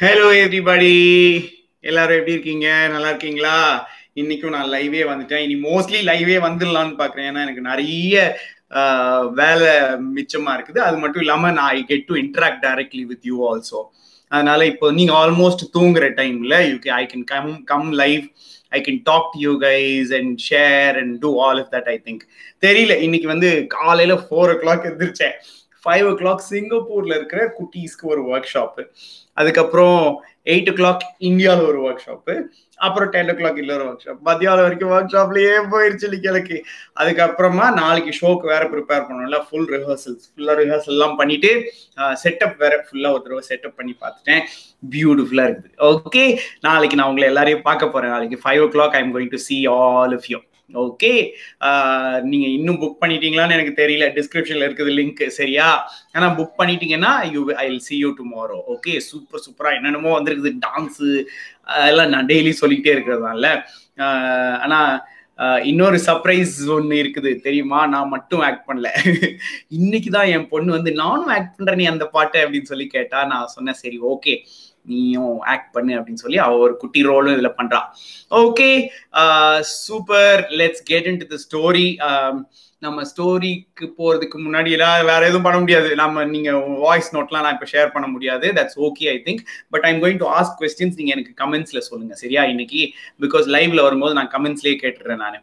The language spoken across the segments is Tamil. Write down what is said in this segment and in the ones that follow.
ஹலோ எவ்ரிபடி எல்லாரும் எப்படி இருக்கீங்க? நல்லா இருக்கீங்களா? இன்னைக்கும் நான் லைவே வந்துட்டேன். இனி மோஸ்ட்லி லைவே வந்துடலாம்னு பாக்குறேன் ஏன்னா எனக்கு நிறைய வேலை மிச்சமா இருக்குது. அது மட்டும் இல்லாம நான் I get to interact directly with you also அதனால இப்போ நீங்க ஆல்மோஸ்ட் தூங்குற டைம்ல U K I can come come live I can talk to you guys and share and do all of that I think தெரியல. இன்னைக்கு வந்து காலையில ஃபோர் ஓ கிளாக் எந்திரிச்சேன். ஃபைவ் ஓ கிளாக் சிங்கப்பூர்ல இருக்கிற குட்டீஸ்க்கு ஒரு ஒர்க் ஷாப்பு அதுக்கப்புறம் எயிட் ஓ கிளாக் இந்தியாவில் ஒரு ஒர்க் ஷாப்பு அப்புறம் டென் ஓ கிளாக் இல்லை ஒரு ஒர்க் ஷாப் மத்தியானம் வரைக்கும் ஒர்க் ஷாப்லயே போயிடுச்சு கிழக்கு அதுக்கப்புறமா நாளைக்கு ஷோக்கு வேற ப்ரிப்பேர் பண்ணணும்ல ஃபுல் ரிஹர்சல்ஸ் ஃபுல்லாக ரிஹர்சல்லாம் பண்ணிட்டு செட்டப் வேற ஃபுல்லாக ஒரு தடவை செட்டப் பண்ணி பார்த்துட்டேன். பியூட்டிஃபுல்லாக இருக்குது. ஓகே நாளைக்கு நான் உங்களை எல்லாரையும் பார்க்க போறேன். நாளைக்கு five o'clock I'm going to see all of you okay நீங்க இன்னும் புக் பண்ணிட்டீங்களான்னு எனக்கு தெரியல. டிஸ்கிரிப்ஷன்ல இருக்குது லிங்க் சரியா? ஆனா புக் பண்ணிட்டீங்கன்னா you I see you tomorrow okay super சூப்பரா என்னென்னமோ வந்திருக்குது. டான்ஸு எல்லாம் நான் டெய்லி சொல்லிக்கிட்டே இருக்கிறதால. ஆனா இன்னொரு சர்ப்ரைஸ் ஒன்று இருக்குது. தெரியுமா? நான் மட்டும் ஆக்ட் பண்ணல. இன்னைக்கு தான் என் பொண்ணு வந்து நானும் ஆக்ட் பண்றேன் நீ அந்த பாட்டை அப்படின்னு சொல்லி கேட்டா நான் சொன்னேன் சரி ஓகே நீயும் ஆக்ட் பண்ணு அப்படின்னு சொல்லி அவ ஒரு குட்டி ரோலும் இதுல பண்றா. Okay super let's get into the story நம்ம ஸ்டோரிக்கு போறதுக்கு முன்னாடி எல்லாம் வேற எதுவும் பண்ண முடியாது. நம்ம நீங்க வாய்ஸ் நோட்லாம் நான் இப்போ ஷேர் பண்ண முடியாது. That's okay I think but I'm going to ask questions நீங்க எனக்கு கமெண்ட்ஸ்ல சொல்லுங்க சரியா? இன்னைக்கு பிகாஸ் லைவ்ல வரும்போது நான் கமெண்ட்ஸ்லயே கேட்டுறேன் நான்.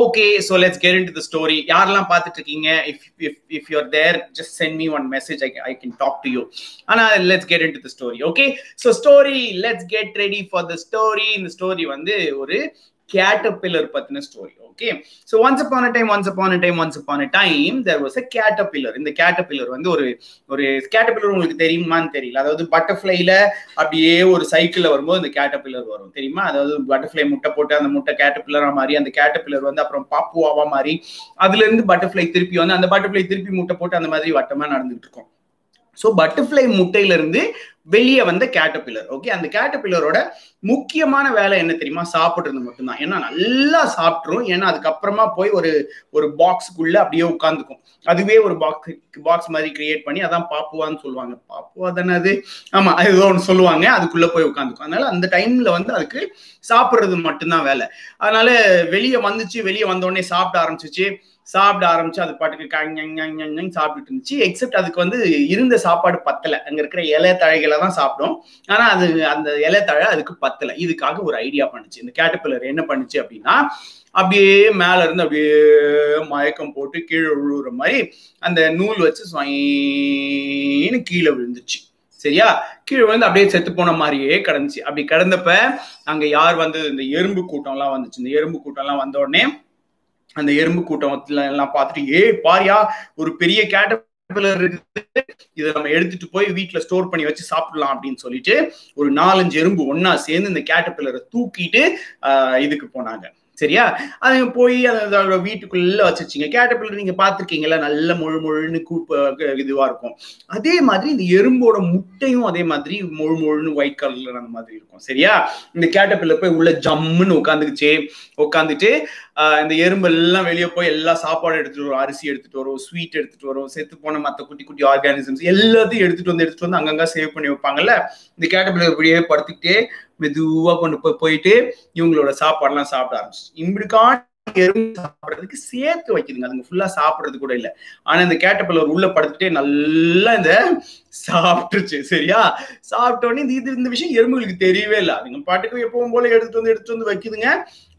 Okay so let's get into the story யாரெல்லாம் பார்த்துட்டு இருக்கீங்க? If if if you're there just sent me one message I I can talk to you ஆனா let's get into the story okay so story let's get ready for the story இந்த ஸ்டோரி வந்து ஒரு கேட்டபில்லர் பத்தின story okay so once upon a time once upon a time once upon a time there was a caterpillar இந்த கேட்டபில்லர் வந்து ஒரு ஒரு கேட்டபில்லர் உங்களுக்கு தெரியுமான்னு தெரியல. அதாவது பட்டர்ஃப்ளைல அப்படியே ஒரு சைக்கிள்ல வரும்போது இந்த கேட்டபில்லர் வரும் தெரியுமா? அதாவது பட்டர்ஃப்ளை முட்டை போட்டு அந்த முட்டை கேட்டபில்லரா மாதிரி அந்த கேட்டபில்லர் வந்து அப்புறம் பாப்புவாவா மாறி அதுல இருந்து பட்டர்ஃப்ளை திருப்பி வந்து அந்த பட்டர்ஃப்ளை திருப்பி முட்டை போட்டு அந்த மாதிரி வட்டமா நடந்துட்டு இருக்கும். ஸோ பட்டர்ஃப்ளை முட்டையில இருந்து வெளியே வந்த கேட்டபில்லர் ஓகே அந்த கேட்டபில்லரோட முக்கியமான வேலை என்ன தெரியுமா? சாப்பிட்றது மட்டும்தான். ஏன்னா நல்லா சாப்பிட்ரும் ஏன்னா அதுக்கப்புறமா போய் ஒரு ஒரு பாக்ஸுக்குள்ள அப்படியே உட்காந்துக்கும் அதுவே ஒரு பாக்ஸ் பாக்ஸ் மாதிரி கிரியேட் பண்ணி அதான் பாப்புவான்னு சொல்லுவாங்க. பாப்புவா தானே அது? ஆமா அது ஏதோ ஒன்று சொல்லுவாங்க. அதுக்குள்ள போய் உட்காந்துக்கும் அதனால அந்த டைம்ல வந்து அதுக்கு சாப்பிட்றது மட்டும்தான் வேலை. அதனால வெளியே வந்துச்சு வெளியே வந்தோடனே சாப்பிட ஆரம்பிச்சிச்சு. சாப்பிட ஆரம்பிச்சு அது பாட்டுக்கு சாப்பிட்டுட்டு இருந்துச்சு. எக்ஸப்ட் அதுக்கு வந்து இருந்த சாப்பாடு பத்தல. அங்க இருக்கிற இலை தழைகளை தான் சாப்பிடும் ஆனா அது அந்த இலை தழை அதுக்கு பத்தல. இதுக்காக ஒரு ஐடியா பண்ணுச்சு. இந்த கேட்டபில்லர் என்ன பண்ணுச்சு அப்படின்னா அப்படியே மேல இருந்து அப்படியே மயக்கம் போட்டு கீழே விழுற மாதிரி அந்த நூல் வச்சு சுவையின்னு கீழே விழுந்துச்சு சரியா? கீழே வந்து அப்படியே செத்து போன மாதிரியே கிடந்துச்சு. அப்படி கிடந்தப்ப அங்க யார் வந்து இந்த எறும்பு கூட்டம்லாம் வந்துச்சு. இந்த எறும்பு கூட்டம்லாம் வந்த உடனே அந்த எறும்பு கூட்டம் எல்லாம் பார்த்துட்டு ஏ பாரியா ஒரு பெரிய கேட்டபில்லர் இருக்குது. இதை நம்ம எடுத்துட்டு போய் வீட்டுல ஸ்டோர் பண்ணி வச்சு சாப்பிடலாம் அப்படின்னு சொல்லிட்டு ஒரு நாலஞ்சு எறும்பு ஒன்னா சேர்ந்து இந்த கேட்டபில்லரை தூக்கிட்டு ஆஹ் இதுக்கு போனாங்க. சரியா? அது போய் அதோட வீட்டுக்குள்ள வச்சிருச்சிங்க. கேட்டபில்லர் நீங்க பாத்திருக்கீங்களா நல்ல முழு முழுன்னு கூப்ப இதுவா இருக்கும். அதே மாதிரி இந்த எறும்போட முட்டையும் அதே மாதிரி முழு முழுன்னு ஒயிட் கலர்ல அந்த மாதிரி இருக்கும். சரியா? இந்த கேட்டபில்லர் போய் உள்ள ஜம்முன்னு உட்காந்துக்குச்சு. உட்காந்துட்டு இந்த எறும்பு எல்லாம் வெளியே போய் எல்லா சாப்பாடு எடுத்துட்டு வரும். அரிசி எடுத்துட்டு வரும் ஸ்வீட் எடுத்துட்டு வரும் செத்து போன மற்ற குட்டி குட்டி ஆர்கானிசம்ஸ் எல்லாத்தையும் எடுத்துட்டு வந்து எடுத்துட்டு வந்து அங்கங்க சேவ் பண்ணி வைப்பாங்கல்ல? இந்த கேட்டபிள் இப்படியே படுத்துக்கிட்டே மெதுவா கொண்டு போய் போயிட்டு இவங்களோட சாப்பாடுலாம் சாப்பிட ஆரம்பிச்சு இப்படிக்கான எறும்பு சாப்பிடுறதுக்கு சேர்த்து வைக்குதுங்க அதுங்க ஃபுல்லா சாப்பிடுறது கூட இல்லை. ஆனா இந்த கேட்டபிள்ளர் உள்ள படுத்துட்டே நல்லா இந்த சாப்பிட்டுருச்சு. சரியா? சாப்பிட்ட உடனே இது இந்த விஷயம் எறும்புகளுக்கு தெரியவே இல்லை. அதுங்க பாட்டுக்கு எப்பவும் போல எடுத்துட்டு வந்து எடுத்துட்டு வந்து வைக்குதுங்க.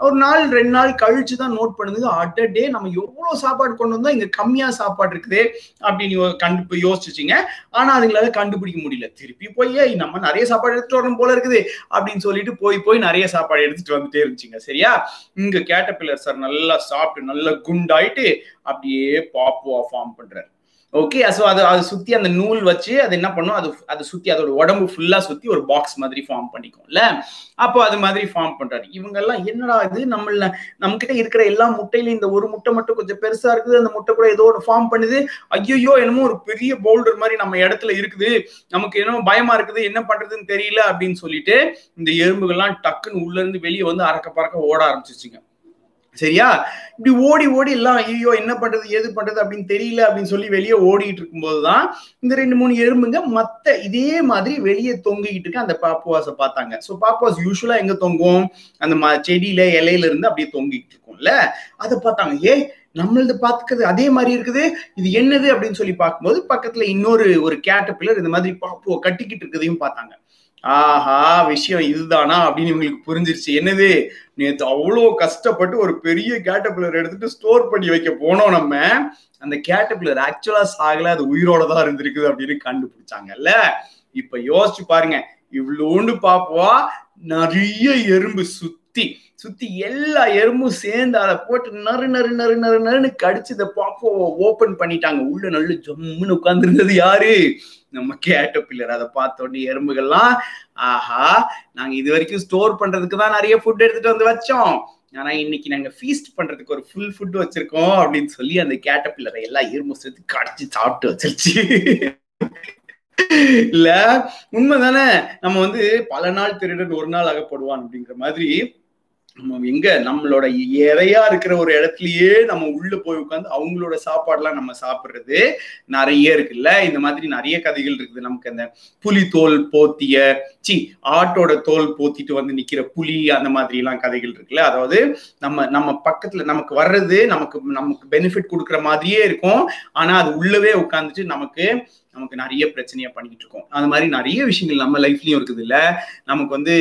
ஒரு நாள் ரெண்டு நாள் கழிச்சு தான் நோட் பண்ணுது. அட் டே நம்ம எவ்வளவு சாப்பாடு கொண்டு வந்தோம்? இங்க கம்மியா சாப்பாடு இருக்குது அப்படின்னு கண்டு யோசிச்சுச்சிங்க. ஆனா அதுங்களால கண்டுபிடிக்க முடியல. திருப்பி போய் நம்ம நிறைய சாப்பாடு எடுத்துட்டு வரணும் போல இருக்குது அப்படின்னு சொல்லிட்டு போய் போய் நிறைய சாப்பாடு எடுத்துட்டு வந்துட்டே இருந்துச்சுங்க. சரியா? இங்க கேட்டபில்லர் சார் நல்லா சாப்பிட்டு நல்லா குண்டாயிட்டு அப்படியே பாப்புவா ஃபார்ம் பண்றாரு. ஓகே ஸோ அது அது சுற்றி அந்த நூல் வச்சு அது என்ன பண்ணும்? அது அது சுற்றி அதோட உடம்பு ஃபுல்லாக சுற்றி ஒரு பாக்ஸ் மாதிரி ஃபார்ம் பண்ணிக்கும்ல? அப்போ அது மாதிரி ஃபார்ம் பண்ணுறாரு இவங்கெல்லாம் என்னடா இது? நம்மள நம்மக்கிட்ட இருக்கிற எல்லா முட்டையிலும் இந்த ஒரு முட்டை மட்டும் கொஞ்சம் பெருசாக இருக்குது. அந்த முட்டை கூட ஏதோ ஒரு ஃபார்ம் பண்ணுது. ஐயோ என்னமோ ஒரு பெரிய பவுல்டர் மாதிரி நம்ம இடத்துல இருக்குது. நமக்கு என்னமோ பயமாக இருக்குது. என்ன பண்ணுறதுன்னு தெரியல அப்படின்னு சொல்லிட்டு இந்த எறும்புகள்லாம் டக்குன்னு உள்ளேருந்து வெளியே வந்து அறக்க பறக்க ஓட ஆரம்பிச்சிச்சுங்க சரியா? இப்படி ஓடி ஓடி எல்லாம் ஐயோ என்ன பண்றது ஏது பண்றது அப்படின்னு தெரியல அப்படின்னு சொல்லி வெளியே ஓடிட்டு இருக்கும்போது தான் இந்த ரெண்டு மூணு எறும்புங்க மத்த இதே மாதிரி வெளியே தொங்கிக்கிட்டு இருக்க அந்த பாப்புவாஸை பார்த்தாங்க. ஸோ பாப்புவாஸ் யூஸ்வலா எங்க தொங்கும்? அந்த ம- செடியில இலையில இருந்து அப்படியே தொங்கிட்டு இருக்கும்ல? அதை பார்த்தாங்க. ஏய் நம்மளது பார்த்துக்கிறது அதே மாதிரி இருக்குது. இது என்னது அப்படின்னு சொல்லி பார்க்கும்போது பக்கத்துல இன்னொரு ஒரு கேட்டப்பிள்ளர் இந்த மாதிரி பாப்புவை கட்டிக்கிட்டு இருக்கிறதையும் பார்த்தாங்க. ஆஹா விஷயம் இதுதானா அப்படின்னு இவங்களுக்கு புரிஞ்சிருச்சு. என்னது? நேத்து அவ்வளோ கஷ்டப்பட்டு ஒரு பெரிய கேட்டபில்லர் எடுத்துட்டு ஸ்டோர் பண்ணி வைக்க போனோம் நம்ம. அந்த கேட்டபிளர் ஆக்சுவலா சாகல அது உயிரோட தான் இருந்திருக்குது அப்படின்னு கண்டுபிடிச்சாங்கல்ல. இப்ப யோசிச்சு பாருங்க. இவ்வளோண்டு பாப்போம். நிறைய எறும்பு சுத்தி சுத்தி எல்லா எறும்பும் சேர்ந்து அதை போட்டு நறு நறு நறு நறு நறுன்னு கடிச்சு இதை பாப்போ ஓபன் பண்ணிட்டாங்க. உள்ள நல்ல ஜம்முன்னு உட்கார்ந்துருந்தது யாரு? நம்ம கேட்ட பில்லர் அதை பார்த்த உடனே எறும்புகள்லாம் ஆஹா நாங்க இது வரைக்கும் ஸ்டோர் பண்றதுக்கு தான் நிறைய ஃபுட் எடுத்துட்டு வந்து வச்சோம். ஆனா இன்னைக்கு நாங்க ஃபீஸ்ட் பண்றதுக்கு ஒரு ஃபுல் ஃபுட் வச்சிருக்கோம் அப்படின்னு சொல்லி அந்த கேட்ட பில்லரை எல்லாம் எறும்பு சேர்த்து கடிச்சு சாப்பிட்டு வச்சிருச்சு. இல்ல உண்மைதானே? நம்ம வந்து பல நாள் திருடன் ஒரு நாள் அகப்படுவான் அப்படிங்கிற மாதிரி எங்க நம்மளோட இறையா இருக்கிற ஒரு இடத்துலயே நம்ம உள்ள போய் உட்காந்து அவங்களோட சாப்பாடுலாம் நம்ம சாப்பிடுறது நிறைய இருக்குல்ல? இந்த மாதிரி நிறைய கதைகள் இருக்குது. நமக்கு அந்த புலி தோல் போத்திய சி ஆட்டோட தோல் போத்திட்டு வந்து நிக்கிற புலி அந்த மாதிரி எல்லாம் கதைகள் இருக்குல்ல? அதாவது நம்ம நம்ம பக்கத்துல நமக்கு வர்றது நமக்கு நமக்கு பெனிஃபிட் கொடுக்குற மாதிரியே இருக்கும். ஆனா அது உள்ளவே உட்காந்துட்டு நமக்கு நமக்கு நிறைய பிரச்சனையா பண்ணிட்டு இருக்கோம். அந்த மாதிரி நிறைய விஷயங்கள் நம்ம லைஃப்லயும் இருக்குது இல்ல? நமக்கு வந்து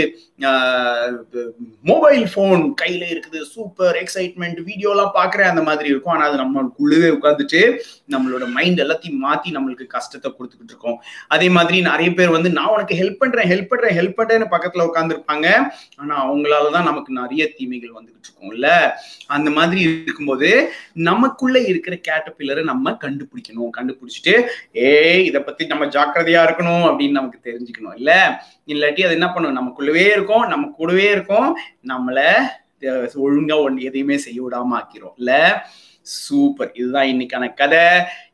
மொபைல் ஃபோன் கையில இருக்குது. சூப்பர் எக்ஸைட்மெண்ட் வீடியோ எல்லாம் பாக்குறேன் அந்த மாதிரி இருக்கும். ஆனா அது நம்மளுக்குள்ளவே உட்காந்துட்டு நம்மளோட மைண்ட் எல்லாத்தையும் மாத்தி நம்மளுக்கு கஷ்டத்தை கொடுத்துக்கிட்டு இருக்கோம். அதே மாதிரி நிறைய பேர் வந்து நான் உனக்கு ஹெல்ப் பண்றேன் ஹெல்ப் பண்றேன் ஹெல்ப் பண்றேன்னு பக்கத்துல உட்காந்துருப்பாங்க ஆனா அவங்களாலதான் நமக்கு நிறைய தீமைகள் வந்துகிட்டு இருக்கும்ல அந்த மாதிரி இருக்கும்போது நமக்குள்ள இருக்கிற கேட்டபில்லரை நம்ம கண்டுபிடிக்கணும். கண்டுபிடிச்சிட்டு ஏய் இதை பத்தி நம்ம ஜாக்கிரதையா இருக்கணும் அப்படின்னு நமக்கு தெரிஞ்சுக்கணும். இல்ல? இல்லாட்டி அது என்ன பண்ணும்? நமக்குள்ளவே இருக்கும் நம்ம கூடவே இருக்கும் நம்மள ஒழுங்கா ஒன்று எதையுமே செய்ய விடாம ஆக்கிரும். இல்ல? சூப்பர். இதுதான் இன்னைக்கான கதை.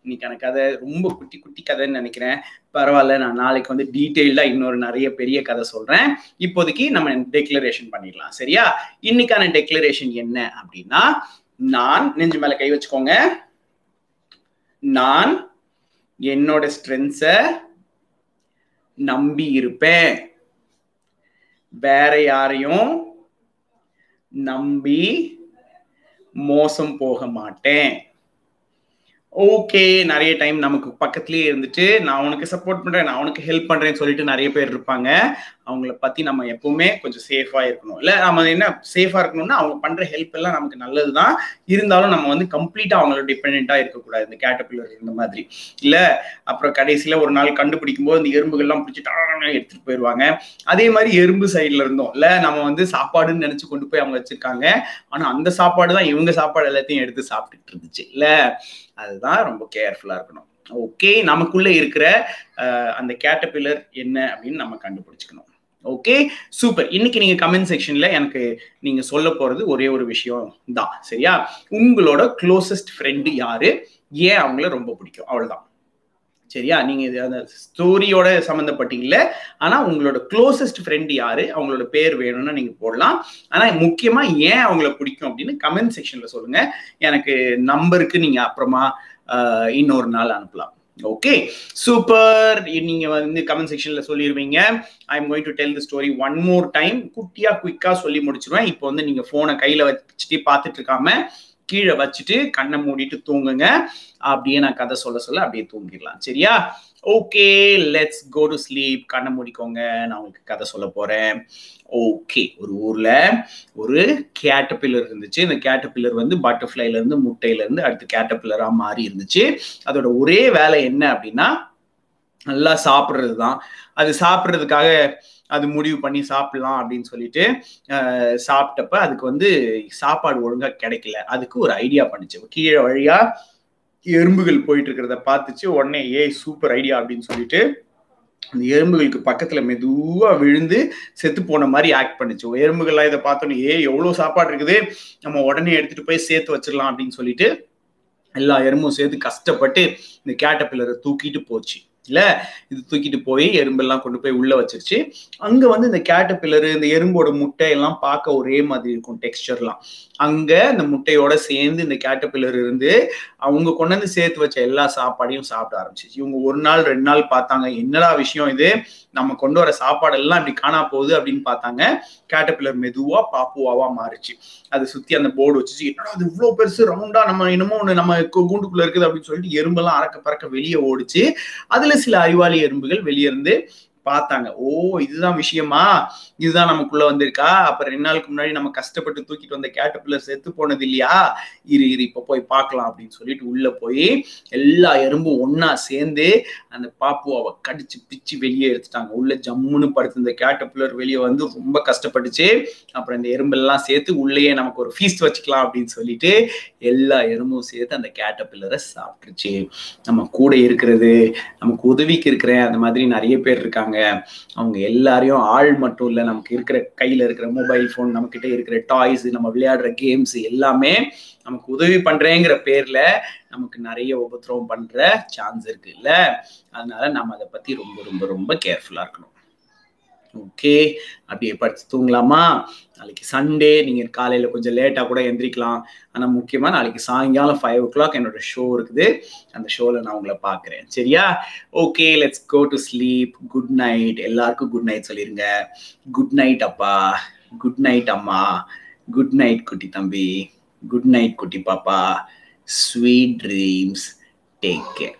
இன்னைக்கான கதை ரொம்ப குட்டி குட்டி கதைன்னு நினைக்கிறேன். பரவாயில்ல நான் நாளைக்கு வந்து டீட்டெயில்டா இன்னொரு நிறைய பெரிய கதை சொல்றேன். இப்போதைக்கு நம்ம டெக்ளரேஷன் பண்ணிடலாம். சரியா? இன்னைக்கான டெக்ளரேஷன் என்ன அப்படின்னா நான் நெஞ்சு மேல கை வச்சுக்கோங்க. நான் என்னோட ஸ்ட்ரென்த்ஸை நம்பி இருப்பேன். வேற யாரையும் நம்பி மோசம் போக மாட்டேன். ஓகே நிறைய டைம் நமக்கு பக்கத்துலயே இருந்துட்டு நான் உனக்கு சப்போர்ட் பண்றேன் நான் உனக்கு ஹெல்ப் பண்றேன்னு சொல்லிட்டு நிறைய பேர் இருப்பாங்க. அவங்கள பத்தி நம்ம எப்பவுமே கொஞ்சம் சேஃபா இருக்கணும். இல்ல நம்ம என்ன சேஃபா இருக்கணும்னா அவங்க பண்ற ஹெல்ப் எல்லாம் நமக்கு நல்லதுதான். இருந்தாலும் நம்ம வந்து கம்ப்ளீட்டா அவங்களோட டிபெண்டா இருக்கக்கூடாது. இந்த கேட்டபில்லர் இந்த மாதிரி. இல்ல அப்புறம் கடைசியில ஒரு நாள் கண்டுபிடிக்கும் போது இந்த எறும்புகள்லாம் பிடிச்சிட்டு எடுத்துட்டு போயிருவாங்க. அதே மாதிரி எறும்பு சைட்ல இருந்தோம். இல்ல நம்ம வந்து சாப்பாடுன்னு நினைச்சு கொண்டு போய் அவங்க வச்சிருக்காங்க. ஆனா அந்த சாப்பாடு தான் இவங்க சாப்பாடு எல்லாத்தையும் எடுத்து சாப்பிட்டுட்டு இருந்துச்சு. இல்ல அதுதான் ரொம்ப கேர்ஃபுல்லா இருக்கணும். ஓகே நமக்குள்ள இருக்கிற அந்த கேட்டபில்லர் என்ன அப்படின்னு நம்ம கண்டுபிடிச்சுக்கணும். ஓகே சூப்பர் இன்னைக்கு நீங்க கமெண்ட் செக்ஷன்ல எனக்கு நீங்க சொல்ல போறது ஒரே ஒரு விஷயம் தான். சரியா? உங்களோட க்ளோசஸ்ட் ஃப்ரெண்டு யாரு? ஏன் அவங்கள ரொம்ப பிடிக்கும்? அவ்வளவுதான். சரியா? நீங்க இது அந்த ஸ்டோரியோட சம்மந்தப்பட்டீங்கல்ல ஆனா உங்களோட க்ளோசஸ்ட் ஃப்ரெண்டு யாரு? அவங்களோட பேர் வேணும்னு நீங்க போடலாம். ஆனா முக்கியமா ஏன் அவங்கள பிடிக்கும் அப்படின்னு கமெண்ட் செக்ஷன்ல சொல்லுங்க. எனக்கு நம்பருக்கு நீங்க அப்புறமா இன்னொரு நாள் அனுப்பலாம். ஓகே சூப்பர் நீங்க வந்து கமெண்ட் செக்ஷன்ல சொல்லிடுவீங்க I am going to tell the story one more time குட்டியா குயிக்கா சொல்லி முடிச்சிருவேன். இப்போ வந்து நீங்க போனை கையில வச்சுட்டு பார்த்துட்டு இருக்காம கீழே வச்சுட்டு கண்ணை மூடிட்டு தூங்குங்க. அப்படியே நான் கதை சொல்ல சொல்ல அப்படியே தூங்கிடலாம். சரியா? Okay let's go to sleep கண்ணை மூடிக்கோங்க. நான் உங்களுக்கு கதை சொல்ல போறேன். ஓகே ஒரு ஊர்ல ஒரு கேட்டபில்லர் இருந்துச்சு. இந்த கேட்டபில்லர் வந்து பட்டர்ஃப்ளைல இருந்து முட்டையில இருந்து அடுத்து கேட்டபில்லராக மாறி இருந்துச்சு. அதோட ஒரே வேலை என்ன அப்படின்னா நல்லா சாப்பிட்றது தான் அது சாப்பிட்றதுக்காக அது முடிவு பண்ணி சாப்பிடலாம் அப்படின்னு சொல்லிட்டு சாப்பிட்டப்ப அதுக்கு வந்து சாப்பாடு ஒழுங்கா கிடைக்கல. அதுக்கு ஒரு ஐடியா பண்ணுச்சு. கீழே வழியா எறும்புகள் போயிட்டு இருக்கிறத பார்த்துச்சு. உடனே ஏ சூப்பர் ஐடியா அப்படின்னு சொல்லிட்டு அந்த எறும்புகளுக்கு பக்கத்துல மெதுவா விழுந்து செத்து போன மாதிரி ஆக்ட் பண்ணுச்சு. எறும்புகள்லாம் இதை பார்த்தோன்னே ஏ எவ்வளவு சாப்பாடு இருக்குது? நம்ம உடனே எடுத்துட்டு போய் சேர்த்து வச்சிடலாம் அப்படின்னு சொல்லிட்டு எல்லா எறும்பும் சேர்த்து கஷ்டப்பட்டு இந்த கேட்டபில்லரை தூக்கிட்டு போச்சு. இல்ல இது தூக்கிட்டு போய் எறும்பெல்லாம் கொண்டு போய் உள்ள வச்சிருச்சு. அங்க வந்து இந்த கேட்ட பில்லரு இந்த எறும்போட முட்டை எல்லாம் பார்க்க ஒரே மாதிரி இருக்கும் டெக்ஸ்டர்லாம் அங்க இந்த முட்டையோட சேர்ந்து இந்த கேட்ட பில்லர் இருந்து அவங்க கொண்டு வந்து சேர்த்து வச்ச எல்லா சாப்பாடையும் சாப்பிட ஆரம்பிச்சிச்சு. இவங்க ஒரு நாள் ரெண்டு நாள் பார்த்தாங்க என்னடா விஷயம் இது? நம்ம கொண்டு வர சாப்பாடு எல்லாம் இப்படி காணா போகுது அப்படின்னு பார்த்தாங்க. கேட்டபில்லர் மெதுவா பாப்புவாவா மாறுச்சு. அதை சுத்தி அந்த போர்டு வச்சுச்சு. என்னடா அது இவ்வளவு பெருசு ரவுண்டா நம்ம என்னமோ ஒண்ணு நம்ம கூண்டுக்குள்ள இருக்குது அப்படின்னு சொல்லிட்டு எறும்பெல்லாம் அறக்க பறக்க வெளியே ஓடிச்சு. அதுல சில அறிவாளி எறும்புகள் வெளியிருந்து பார்த்தாங்க. ஓ இதுதான் விஷயமா? இதுதான் நமக்குள்ள வந்திருக்கா? அப்ப ரெண்டு நாளுக்கு முன்னாடி நம்ம கஷ்டப்பட்டு தூக்கிட்டு வந்த கேட்டபில்லர் செத்து போனது இல்லையா? இரு இரு இப்ப போய் பார்க்கலாம் அப்படின்னு சொல்லிட்டு உள்ள போய் எல்லா எறும்பும் ஒன்னா சேர்ந்து அந்த பாப்புவாவை கடிச்சு பிச்சு வெளியே எடுத்துட்டாங்க. உள்ள ஜம்முன்னு படுத்து இந்த கேட்டப்பிள்ளர் வெளியே வந்து ரொம்ப கஷ்டப்பட்டுச்சு. அப்புறம் இந்த எறும்பெல்லாம் சேர்த்து உள்ளேயே நமக்கு ஒரு ஃபீஸ்ட் வச்சுக்கலாம் அப்படின்னு சொல்லிட்டு எல்லா எறும்பும் சேர்த்து அந்த கேட்டபில்லரை சாப்பிட்டுருச்சு. நம்ம கூட இருக்கிறது நமக்கு உதவிக்கு இருக்கிற அந்த மாதிரி நிறைய பேர் இருக்காங்க. அவங்க எல்லாரையும் ஆள் மட்டும் இல்லை நமக்கு இருக்கிற கையில இருக்கிற மொபைல் ஃபோன் நம்ம கிட்ட இருக்கிற டாய்ஸ் நம்ம விளையாடுற கேம்ஸ் எல்லாமே நமக்கு உதவி பண்றேங்கிற பேர்ல நமக்கு நிறைய உபத்திரவம் பண்ற சான்ஸ் இருக்கு இல்ல? அதனால நம்ம அதை பத்தி ரொம்ப ரொம்ப ரொம்ப கேர்ஃபுல்லா இருக்கணும். ஓகே அப்படியே படுத்து தூங்கலாமா? நாளைக்கு சண்டே நீங்கள் காலையில் கொஞ்சம் லேட்டாக கூட எந்திரிக்கலாம். ஆனால் முக்கியமாக நாளைக்கு சாயங்காலம் ஃபைவ் ஓ கிளாக் என்னோட ஷோ இருக்குது. அந்த ஷோவில் நான் உங்களை பார்க்குறேன். சரியா? Okay let's go to sleep good night எல்லாருக்கும் குட் நைட் சொல்லிடுங்க குட் நைட் அப்பா. குட் நைட் அம்மா. குட் நைட் குட்டி தம்பி. குட் நைட் குட்டி பாப்பா. Sweet dreams take care